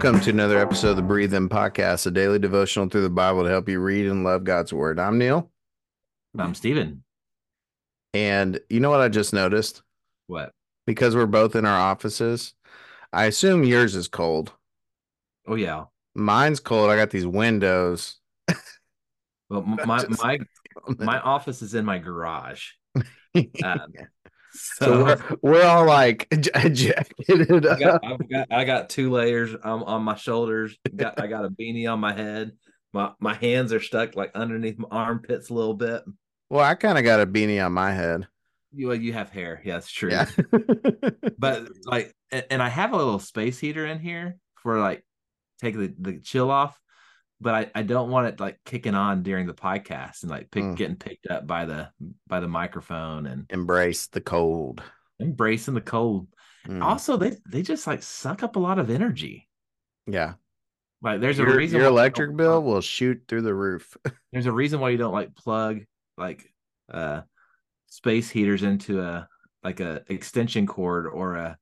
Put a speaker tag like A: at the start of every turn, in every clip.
A: Welcome to another episode of the Breathe In Podcast, a daily devotional through the Bible to help you read and love God's Word. I'm Neal.
B: I'm Stephen.
A: And you know what I just noticed?
B: What?
A: Because we're both in our offices, I assume yours is cold.
B: Oh yeah.
A: Mine's cold. I got these windows.
B: Well, my my my office is in my garage. Um,
A: so, so we're, we're all like jacketed
B: I got, I've got I got two layers um, on my shoulders. Got I got a beanie on my head. My my hands are stuck like underneath my armpits a little bit.
A: Well, I kind of got a beanie on my head.
B: You you have hair, yeah, that's true. Yeah. but like, and I have a little space heater in here for like take the, the chill off but I, I don't want it like kicking on during the podcast and like pick, mm. getting picked up by the by the microphone and
A: embrace the cold.
B: Embracing the cold. Mm. also they they just like suck up a lot of energy.
A: Yeah.
B: Like there's
A: your,
B: a reason
A: your electric bill will shoot through the roof.
B: There's a reason why you don't like plug like uh space heaters into a like a extension cord or a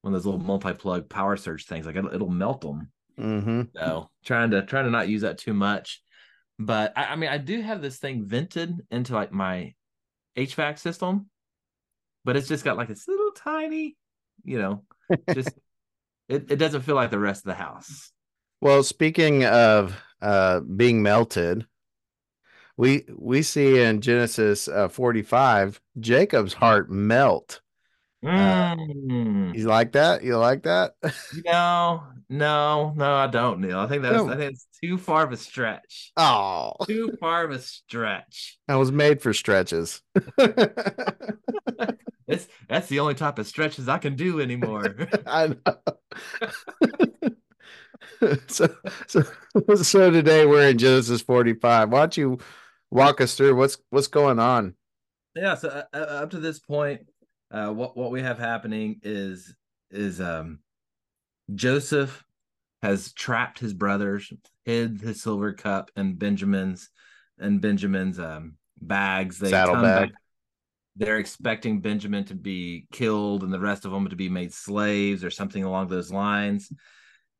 B: one of those little multi-plug power surge things. Like it'll, it'll melt them
A: Mm-hmm.
B: So trying to trying to not use that too much. But I, I mean, I do have this thing vented into like my HVAC system, but it's just got like this little tiny, you know, just it, it doesn't feel like the rest of the house.
A: Well, speaking of uh being melted, we we see in Genesis uh, 45 Jacob's heart melt uh,
B: mm.
A: You like that? You like that?
B: no, no, no, I don't, Neal. I think that's no. I think it's too far of a stretch.
A: Oh,
B: too far of a stretch.
A: I was made for stretches.
B: it's that's the only type of stretches I can do anymore.
A: I know. so, so, so today we're in Genesis 45. Why don't you walk us through what's what's going on?
B: Yeah, so uh, uh up to this point, uh, what what we have happening is is um, Joseph has trapped his brothers, hid his silver cup and Benjamin's and Benjamin's um, bags.
A: They Saddlebag.
B: They're expecting Benjamin to be killed and the rest of them to be made slaves or something along those lines.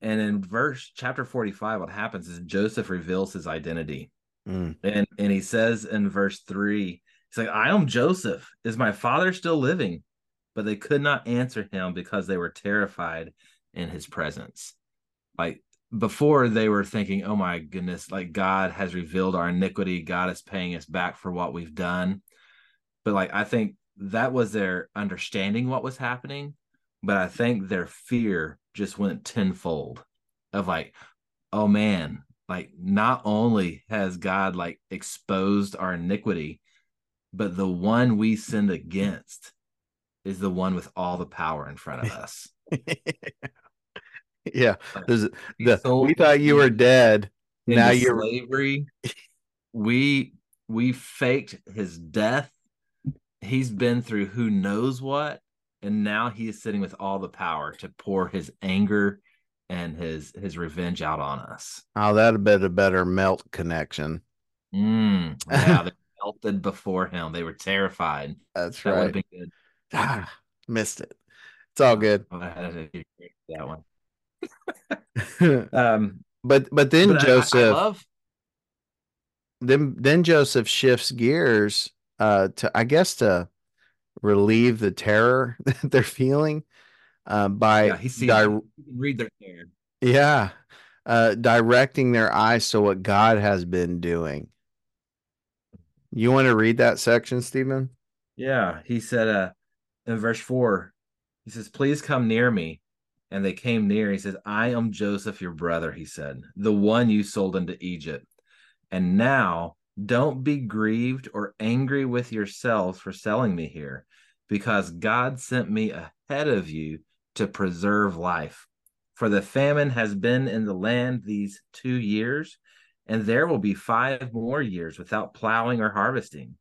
B: And in verse chapter 45, what happens is Joseph reveals his identity. Mm. And and he says in verse 3, He's like, I am Joseph. Is my father still living? But they could not answer him because they were terrified in his presence. Like before, they were thinking, oh my goodness, like God has revealed our iniquity. God is paying us back for what we've done. But like, I think that was their understanding what was happening. But I think their fear just went tenfold of like, oh man, like not only has God like exposed our iniquity, but the one we sinned against is the one with all the power in front of us.
A: yeah, the, we thought you were dead. Now you're
B: slavery. we we faked his death. He's been through who knows what, and now he is sitting with all the power to pour his anger and his his revenge out on us.
A: Oh, that'd been a better melt connection.
B: Mm, yeah, melted before him. They were terrified.
A: That's that right. Been good. Ah, missed it. It's all good.
B: Oh, that one.
A: um, but but then but Joseph. I, I love... Then then Joseph shifts gears uh to I guess to relieve the terror that they're feeling uh by
B: yeah, he sees di- read their terror.
A: Yeah. Uh directing their eyes to what God has been doing. You want to read that section, Stephen?
B: Yeah. He said uh in verse four, he says, Please come near me. And they came near. He says, I am Joseph, your brother, he said, the one you sold into Egypt. And now don't be grieved or angry with yourselves for selling me here, because God sent me ahead of you to preserve life. For the famine has been in the land these two years, and there will be five more years without plowing or harvesting.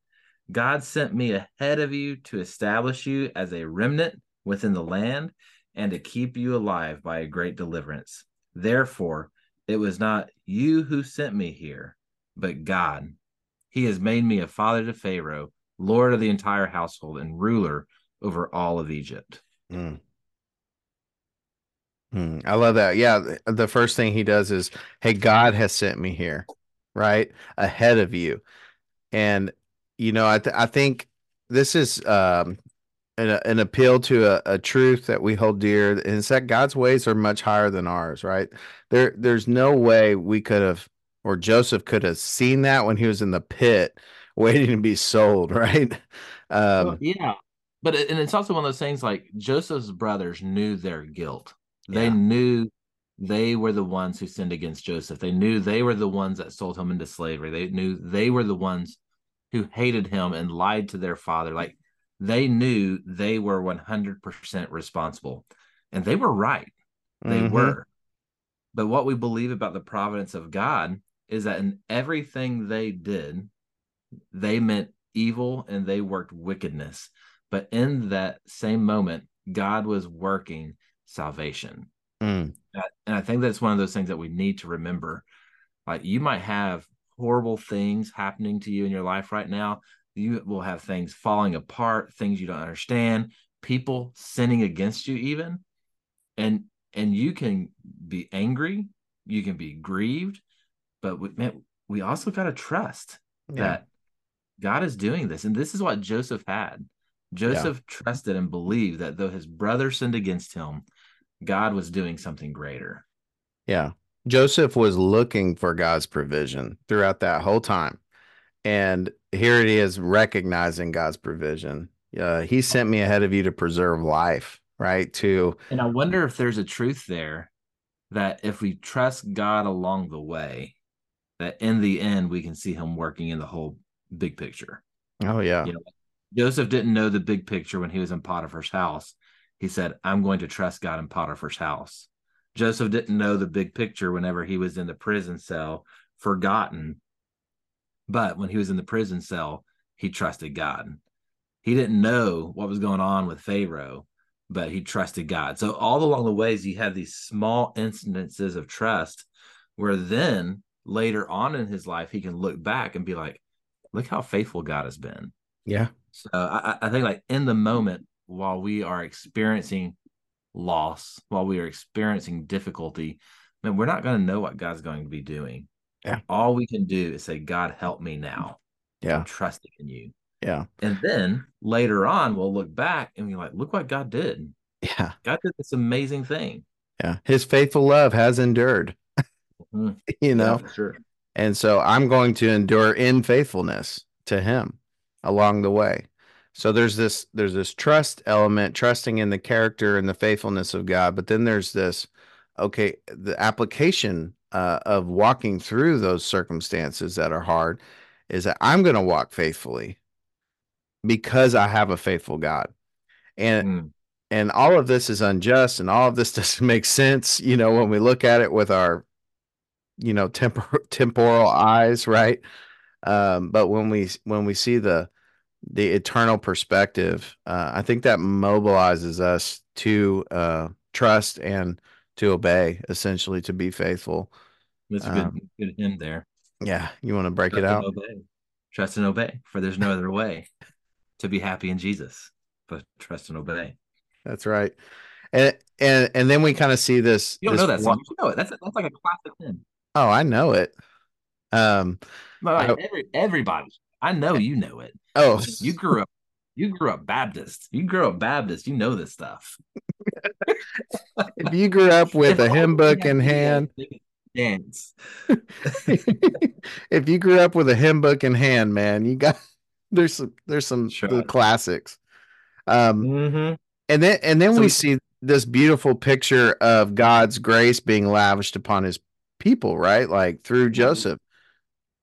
B: God sent me ahead of you to establish you as a remnant within the land and to keep you alive by a great deliverance. Therefore, it was not you who sent me here, but God. He has made me a father to Pharaoh, Lord of the entire household, and ruler over all of Egypt.
A: Mm. Hmm, I love that. Yeah, the first thing he does is, "Hey, God has sent me here, right ahead of you," and you know, I th- I think this is um, an, an appeal to a, a truth that we hold dear, and it's that God's ways are much higher than ours. Right there, there's no way we could have, or Joseph could have seen that when he was in the pit, waiting to be sold. Right?
B: Um, well, yeah, but and it's also one of those things like Joseph's brothers knew their guilt they yeah. knew they were the ones who sinned against Joseph. They knew they were the ones that sold him into slavery. They knew they were the ones who hated him and lied to their father. Like they knew they were 100% responsible. And they were right. They mm-hmm. were. But what we believe about the providence of God is that in everything they did, they meant evil and they worked wickedness. But in that same moment, God was working salvation. Mm. And I think that's one of those things that we need to remember. Like you might have horrible things happening to you in your life right now. You will have things falling apart, things you don't understand, people sinning against you even. And and you can be angry, you can be grieved, but we, man, we also got to trust yeah. that God is doing this. And this is what Joseph had. Joseph yeah. trusted and believed that though his brother sinned against him, God was doing something greater.
A: Yeah. Joseph was looking for God's provision throughout that whole time. And here it is recognizing God's provision. Uh, he sent me ahead of you to preserve life, right? To
B: And I wonder if there's a truth there that if we trust God along the way, that in the end we can see him working in the whole big picture.
A: Oh yeah. You know,
B: Joseph didn't know the big picture when he was in Potiphar's house, he said, I'm going to trust God in Potiphar's house. Joseph didn't know the big picture whenever he was in the prison cell, forgotten. But when he was in the prison cell, he trusted God. He didn't know what was going on with Pharaoh, but he trusted God. So all along the ways, he had these small instances of trust where then later on in his life, he can look back and be like, look how faithful God has been.
A: Yeah.
B: So I, I think like in the moment, while we are experiencing loss, while we are experiencing difficulty, man, we're not going to know what God's going to be doing.
A: Yeah.
B: All we can do is say, God, help me now.
A: Yeah.
B: I'm trusting in you.
A: Yeah.
B: And then later on, we'll look back and be like, look what God did.
A: Yeah.
B: God did this amazing thing.
A: Yeah. His faithful love has endured. Mm-hmm. you know?
B: Yeah, sure.
A: And so I'm going to endure in faithfulness to him along the way. So there's this there's this trust element, trusting in the character and the faithfulness of God, but then there's this okay, the application uh, of walking through those circumstances that are hard is that I'm going to walk faithfully because I have a faithful God. And mm. and all of this is unjust and all of this doesn't make sense, you know, when we look at it with our you know, tempor- temporal eyes, right? Um, but when we when we see the the eternal perspective, uh, I think that mobilizes us to uh, trust and to obey, essentially to be faithful.
B: That's um, good, good hymn there.
A: Yeah, you want to break trust it out?
B: Trust and obey, for there's no other way to be happy in Jesus, but trust and obey.
A: That's right. And and and then we kind of see this.
B: You don't this know that song. You know it. That's that's like a classic hymn.
A: Oh, I know it. Um,
B: like I, every everybody I know you know it.
A: Oh,
B: you grew up. You grew up Baptist. You grew up Baptist. You know this stuff.
A: if you grew up with a hymn book in hand,
B: dance.
A: if you grew up with a hymn book in hand, man, you got there's some there's some sure. classics. Um, mm-hmm. and then and then so we, we see this beautiful picture of God's grace being lavished upon His people, right? Like through Joseph.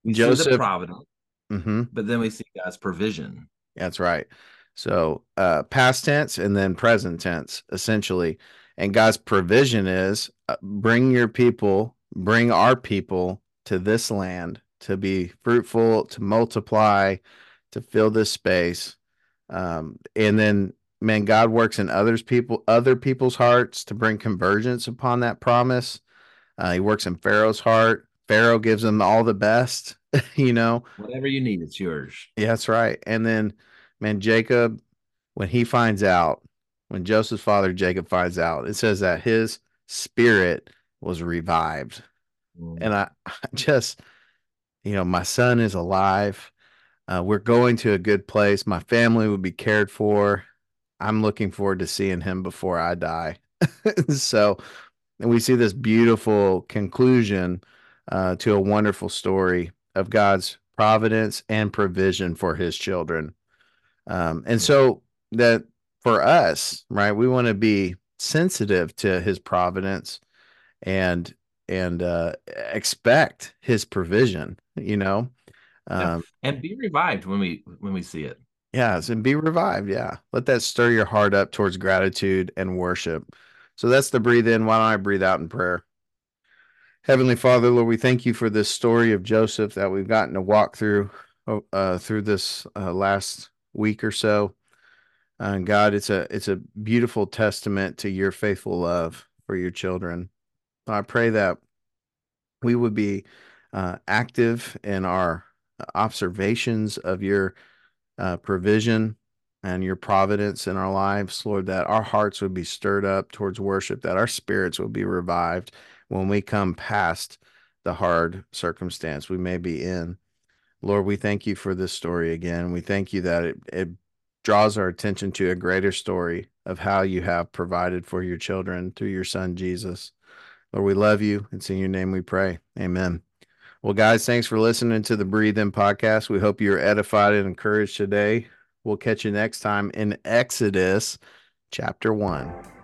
B: Joseph, providence Mm-hmm. But then we see God's provision.
A: That's right. So uh, past tense and then present tense, essentially. And God's provision is uh, bring your people, bring our people to this land to be fruitful, to multiply, to fill this space. Um, and then, man, God works in others people, other people's hearts to bring convergence upon that promise. Uh, he works in Pharaoh's heart. Pharaoh gives him all the best you know,
B: whatever you need, it's yours.
A: Yeah, that's right. And then, man, Jacob, when he finds out, when Joseph's father Jacob finds out, it says that his spirit was revived. Mm. And I, I, just, you know, my son is alive. Uh, we're going to a good place. My family will be cared for. I'm looking forward to seeing him before I die. so, and we see this beautiful conclusion uh, to a wonderful story of God's providence and provision for his children. Um, and so that for us, right, we want to be sensitive to his providence and and uh, expect his provision, you know.
B: Um, and be revived when we when we see it.
A: Yes, and be revived. Yeah. Let that stir your heart up towards gratitude and worship. So that's the breathe in. Why don't I breathe out in prayer? Heavenly Father, Lord, we thank you for this story of Joseph that we've gotten to walk through oh, uh, through this uh, last week or so. Uh, God, it's a it's a beautiful testament to your faithful love for your children. I pray that we would be uh, active in our observations of your uh, provision and your providence in our lives, Lord, that our hearts would be stirred up towards worship, that our spirits would be revived when we come past the hard circumstance we may be in. Lord, we thank you for this story again. We thank you that it, it draws our attention to a greater story of how you have provided for your children through your son, Jesus. Lord, we love you. It's in your name we pray. Amen. Well, guys, thanks for listening to the Breathe In podcast. We hope you're edified and encouraged today. We'll catch you next time in Exodus chapter 1.